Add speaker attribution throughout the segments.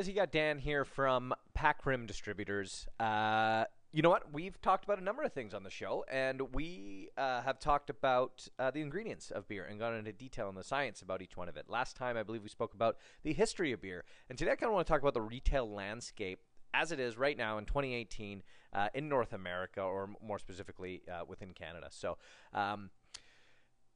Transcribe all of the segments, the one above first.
Speaker 1: guys? You got Dan here from Pack Rim Distributors. Uh, you know what? We've talked about a number of things on the show, and we uh, have talked about uh, the ingredients of beer and gone into detail on the science about each one of it. Last time, I believe we spoke about the history of beer, and today I kind of want to talk about the retail landscape as it is right now in 2018 uh, in North America, or more specifically uh, within Canada. So. Um,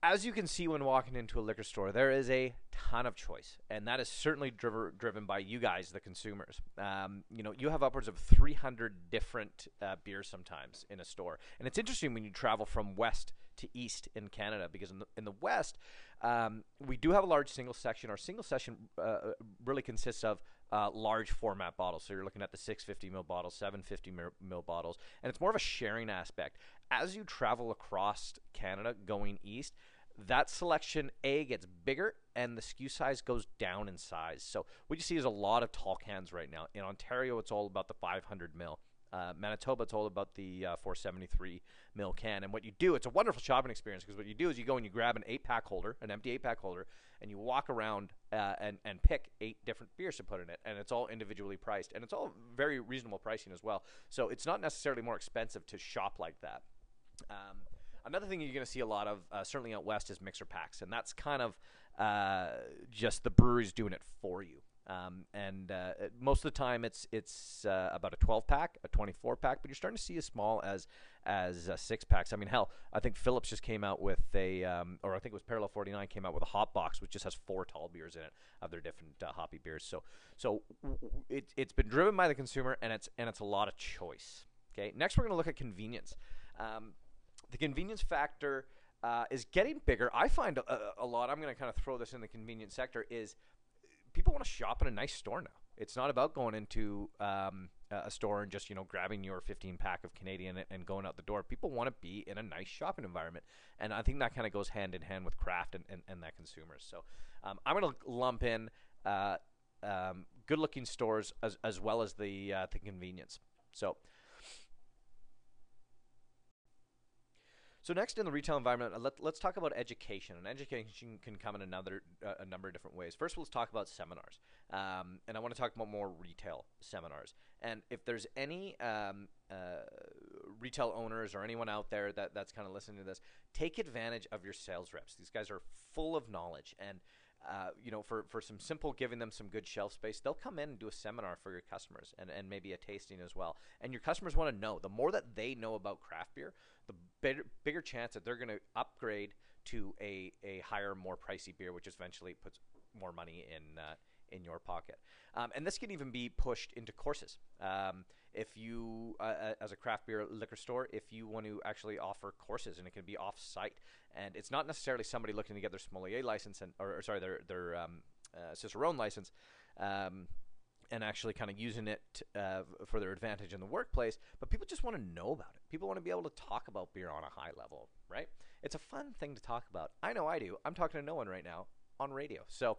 Speaker 1: as you can see when walking into a liquor store, there is a ton of choice, and that is certainly driver, driven by you guys, the consumers. Um, you know, you have upwards of 300 different uh, beers sometimes in a store, and it's interesting when you travel from west to east in Canada because in the in the west, um, we do have a large single section. Our single section uh, really consists of uh, large format bottles. So you're looking at the 650 ml bottles, 750 ml bottles, and it's more of a sharing aspect. As you travel across Canada going east, that selection A gets bigger and the SKU size goes down in size. So what you see is a lot of tall cans right now. In Ontario, it's all about the 500 mil. Uh, Manitoba, it's all about the uh, 473 mil can. And what you do, it's a wonderful shopping experience because what you do is you go and you grab an eight pack holder, an empty eight pack holder, and you walk around uh, and and pick eight different beers to put in it, and it's all individually priced, and it's all very reasonable pricing as well. So it's not necessarily more expensive to shop like that. Um, Another thing you're going to see a lot of, uh, certainly out west, is mixer packs, and that's kind of uh, just the breweries doing it for you. Um, and uh, most of the time, it's it's uh, about a 12 pack, a 24 pack, but you're starting to see as small as as uh, six packs. I mean, hell, I think Phillips just came out with a, um, or I think it was Parallel 49 came out with a hop box, which just has four tall beers in it of their different uh, hoppy beers. So so it, it's been driven by the consumer, and it's and it's a lot of choice. Okay, next we're going to look at convenience. Um, the convenience factor uh, is getting bigger. I find a, a lot. I'm going to kind of throw this in the convenience sector. Is people want to shop in a nice store now. It's not about going into um, a store and just you know grabbing your 15 pack of Canadian and going out the door. People want to be in a nice shopping environment, and I think that kind of goes hand in hand with craft and, and, and that consumers. So um, I'm going to lump in uh, um, good-looking stores as, as well as the uh, the convenience. So So next in the retail environment, uh, let, us talk about education. And education can come in another uh, a number of different ways. First, let's talk about seminars. Um, and I want to talk about more retail seminars. And if there's any um, uh, retail owners or anyone out there that, that's kind of listening to this, take advantage of your sales reps. These guys are full of knowledge and uh, you know, for, for some simple, giving them some good shelf space, they'll come in and do a seminar for your customers and, and maybe a tasting as well. And your customers want to know. The more that they know about craft beer, the bigger, bigger chance that they're going to upgrade to a, a higher, more pricey beer, which eventually puts more money in uh, in your pocket. Um, and this can even be pushed into courses. Um, if you, uh, uh, as a craft beer liquor store, if you want to actually offer courses, and it can be off-site, and it's not necessarily somebody looking to get their sommelier license and, or, or sorry, their their um, uh, Cicerone license. Um, and actually kind of using it uh, for their advantage in the workplace, but people just want to know about it. People want to be able to talk about beer on a high level, right? It's a fun thing to talk about. I know I do. I'm talking to no one right now on radio. So,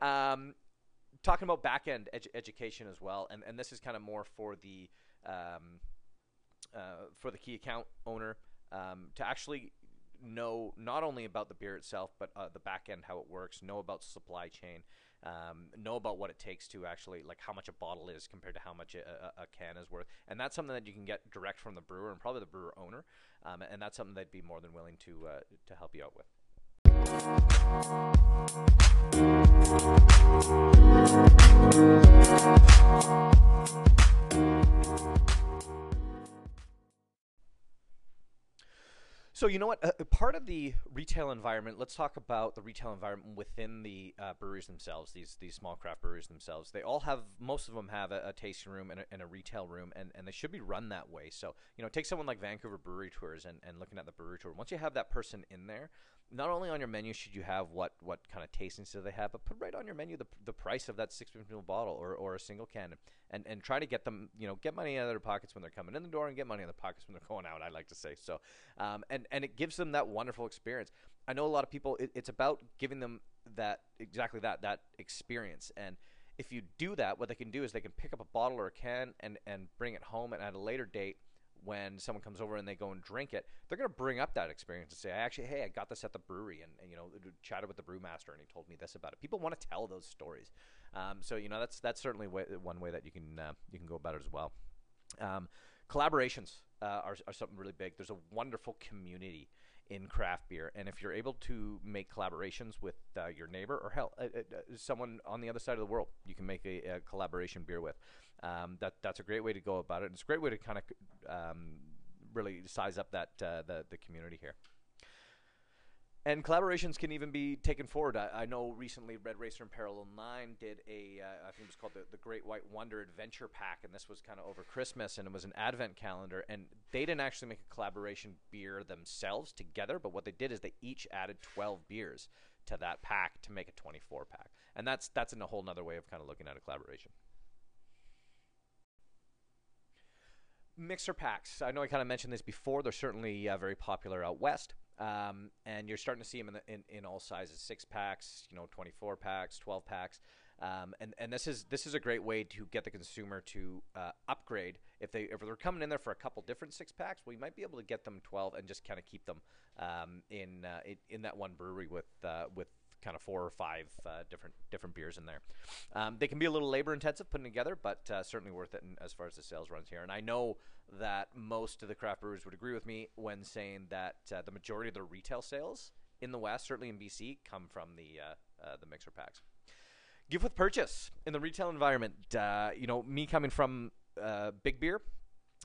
Speaker 1: um, talking about back end edu- education as well, and, and this is kind of more for the um, uh, for the key account owner um, to actually know not only about the beer itself, but uh, the back end how it works, know about supply chain, um, know about what it takes to actually like how much a bottle is compared to how much a, a, a, can is worth, and that's something that you can get direct from the brewer and probably the brewer owner, um, and that's something they'd be more than willing to uh, to help you out with. So you know what? Uh, part of the retail environment. Let's talk about the retail environment within the uh, breweries themselves. These these small craft breweries themselves. They all have. Most of them have a, a tasting room and a, and a, retail room, and, and they should be run that way. So you know, take someone like Vancouver Brewery Tours and, and looking at the brewery tour. Once you have that person in there, not only on your menu should you have what what kind of tastings do they have, but put right on your menu the, the price of that six ml bottle or, or a single can, and and try to get them you know get money out of their pockets when they're coming in the door and get money in their pockets when they're going out. I like to say so, um, and and it gives them that wonderful experience. I know a lot of people. It, it's about giving them that exactly that that experience and. If you do that, what they can do is they can pick up a bottle or a can and, and bring it home, and at a later date, when someone comes over and they go and drink it, they're going to bring up that experience and say, "I actually, hey, I got this at the brewery, and, and you know, chatted with the brewmaster, and he told me this about it." People want to tell those stories, um, so you know that's that's certainly way, one way that you can uh, you can go about it as well. Um, collaborations uh, are, are something really big. There's a wonderful community in craft beer, and if you're able to make collaborations with uh, your neighbor or hell, uh, uh, uh, someone on the other side of the world, you can make a, a collaboration beer with. Um, that that's a great way to go about it. And It's a great way to kind of um, really size up that the the community here. And collaborations can even be taken forward. I, I, know recently Red Racer and Parallel 9 did a, uh, I think it was called the, the Great White Wonder Adventure Pack, and this was kind of over Christmas, and it was an advent calendar. And they didn't actually make a collaboration beer themselves together, but what they did is they each added 12 beers to that pack to make a 24 pack. And that's, that's in a whole other way of kind of looking at a collaboration. Mixer packs. I know I kind of mentioned this before. They're certainly uh, very popular out west. Um, and you're starting to see them in, the, in, in all sizes, six packs, you know, 24 packs, 12 packs. Um, and and this is this is a great way to get the consumer to uh, upgrade if they if they're coming in there for a couple different six packs, we might be able to get them 12 and just kind of keep them um, in, uh, in, in that one brewery with uh, with kind of four or five uh, different different beers in there. Um, they can be a little labor intensive putting together, but uh, certainly worth it as far as the sales runs here. And I know that most of the craft brewers would agree with me when saying that uh, the majority of their retail sales in the West, certainly in BC, come from the uh, uh, the mixer packs. Gift with purchase in the retail environment. Uh, you know, me coming from big beer,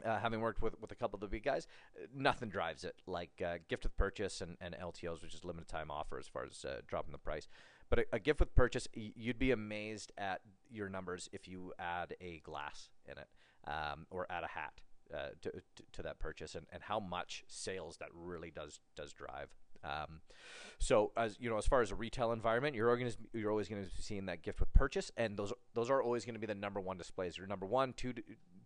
Speaker 1: uh, having worked with, with a couple of the big guys, nothing drives it like uh, gift with purchase and, and LTOs, which is limited time offer as far as uh, dropping the price. But a, a, gift with purchase, you'd be amazed at your numbers if you add a glass in it um, or add a hat uh, to, to, to, that purchase and, and how much sales that really does does drive. Um, so as you know, as far as a retail environment, you're always you're always going to be seeing that gift with purchase, and those those are always going to be the number one displays. Your number one, two,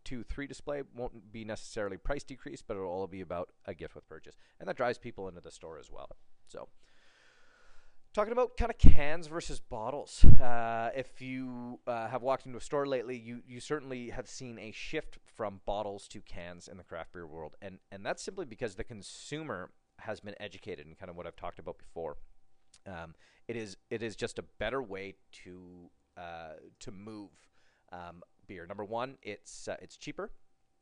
Speaker 1: two, three display won't be necessarily price decrease, but it'll all be about a gift with purchase, and that drives people into the store as well. So. Talking about kind of cans versus bottles. Uh, if you uh, have walked into a store lately, you, you certainly have seen a shift from bottles to cans in the craft beer world. And, and that's simply because the consumer has been educated and kind of what I've talked about before. Um, it is it is just a better way to uh, to move um, beer. Number one, it's uh, it's cheaper.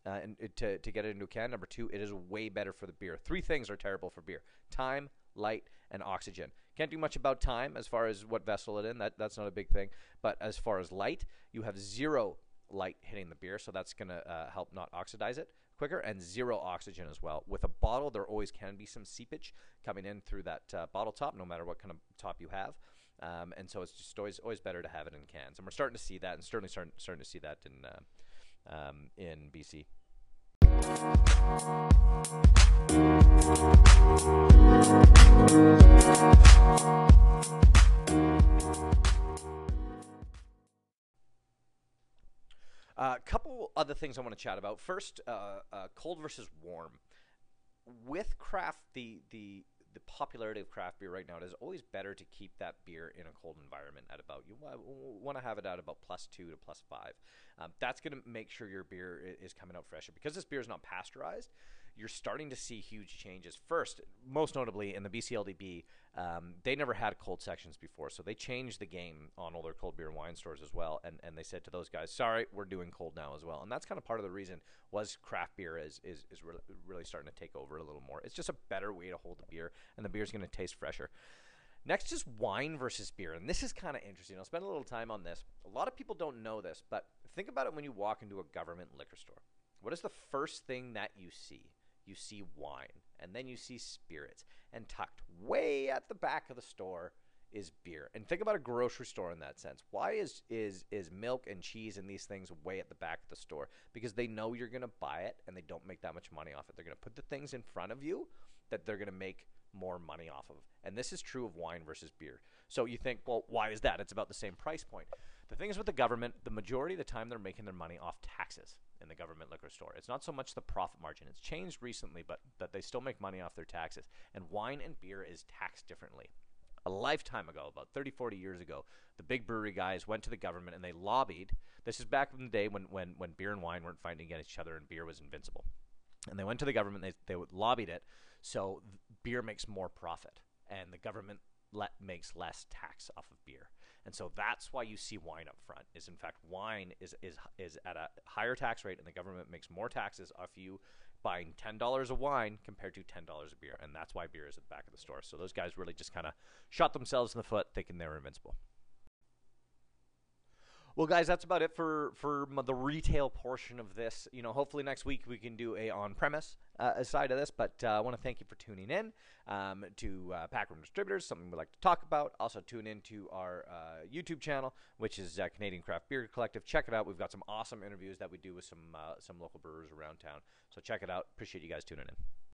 Speaker 1: Uh, and it, to, to get it into a can. Number two, it is way better for the beer. Three things are terrible for beer: time, light, and oxygen. Can't do much about time as far as what vessel it in. That that's not a big thing. But as far as light, you have zero light hitting the beer, so that's going to uh, help not oxidize it quicker and zero oxygen as well. With a bottle, there always can be some seepage coming in through that uh, bottle top, no matter what kind of top you have. Um, and so it's just always always better to have it in cans, and we're starting to see that, and certainly starting starting to see that in uh, um, in BC. A uh, couple other things I want to chat about. First, uh, uh, cold versus warm. With craft, the the the popularity of craft beer right now, it is always better to keep that beer in a cold environment at about you want to have it at about plus two to plus five. Um, that's going to make sure your beer is coming out fresher because this beer is not pasteurized you're starting to see huge changes. First, most notably in the BCLDB, um, they never had cold sections before, so they changed the game on all their cold beer and wine stores as well. And, and they said to those guys, "Sorry, we're doing cold now as well." And that's kind of part of the reason was craft beer is is, is really, really starting to take over a little more. It's just a better way to hold the beer, and the beer is going to taste fresher. Next is wine versus beer, and this is kind of interesting. I'll spend a little time on this. A lot of people don't know this, but think about it when you walk into a government liquor store. What is the first thing that you see? You see wine, and then you see spirits. And tucked way at the back of the store is beer. And think about a grocery store in that sense. Why is is is milk and cheese and these things way at the back of the store? Because they know you're going to buy it and they don't make that much money off it. They're going to put the things in front of you that they're going to make more money off of. And this is true of wine versus beer. So you think, well, why is that? It's about the same price point. The thing is with the government, the majority of the time they're making their money off taxes in the government liquor store. It's not so much the profit margin. It's changed recently, but that they still make money off their taxes. And wine and beer is taxed differently. A lifetime ago, about 30, 40 years ago, the big brewery guys went to the government and they lobbied. This is back in the day when, when, when beer and wine weren't fighting against each other and beer was invincible. and they went to the government. They they lobbied it so beer makes more profit, and the government le- makes less tax off of beer. And so that's why you see wine up front. Is in fact wine is is is at a higher tax rate, and the government makes more taxes off you buying ten dollars of wine compared to ten dollars of beer, and that's why beer is at the back of the store. So those guys really just kind of shot themselves in the foot, thinking they were invincible. Well, guys, that's about it for for the retail portion of this. You know, hopefully next week we can do a on premise uh, side of this. But uh, I want to thank you for tuning in um, to uh, Packroom Distributors, something we like to talk about. Also, tune into our uh, YouTube channel, which is uh, Canadian Craft Beer Collective. Check it out. We've got some awesome interviews that we do with some uh, some local brewers around town. So check it out. Appreciate you guys tuning in.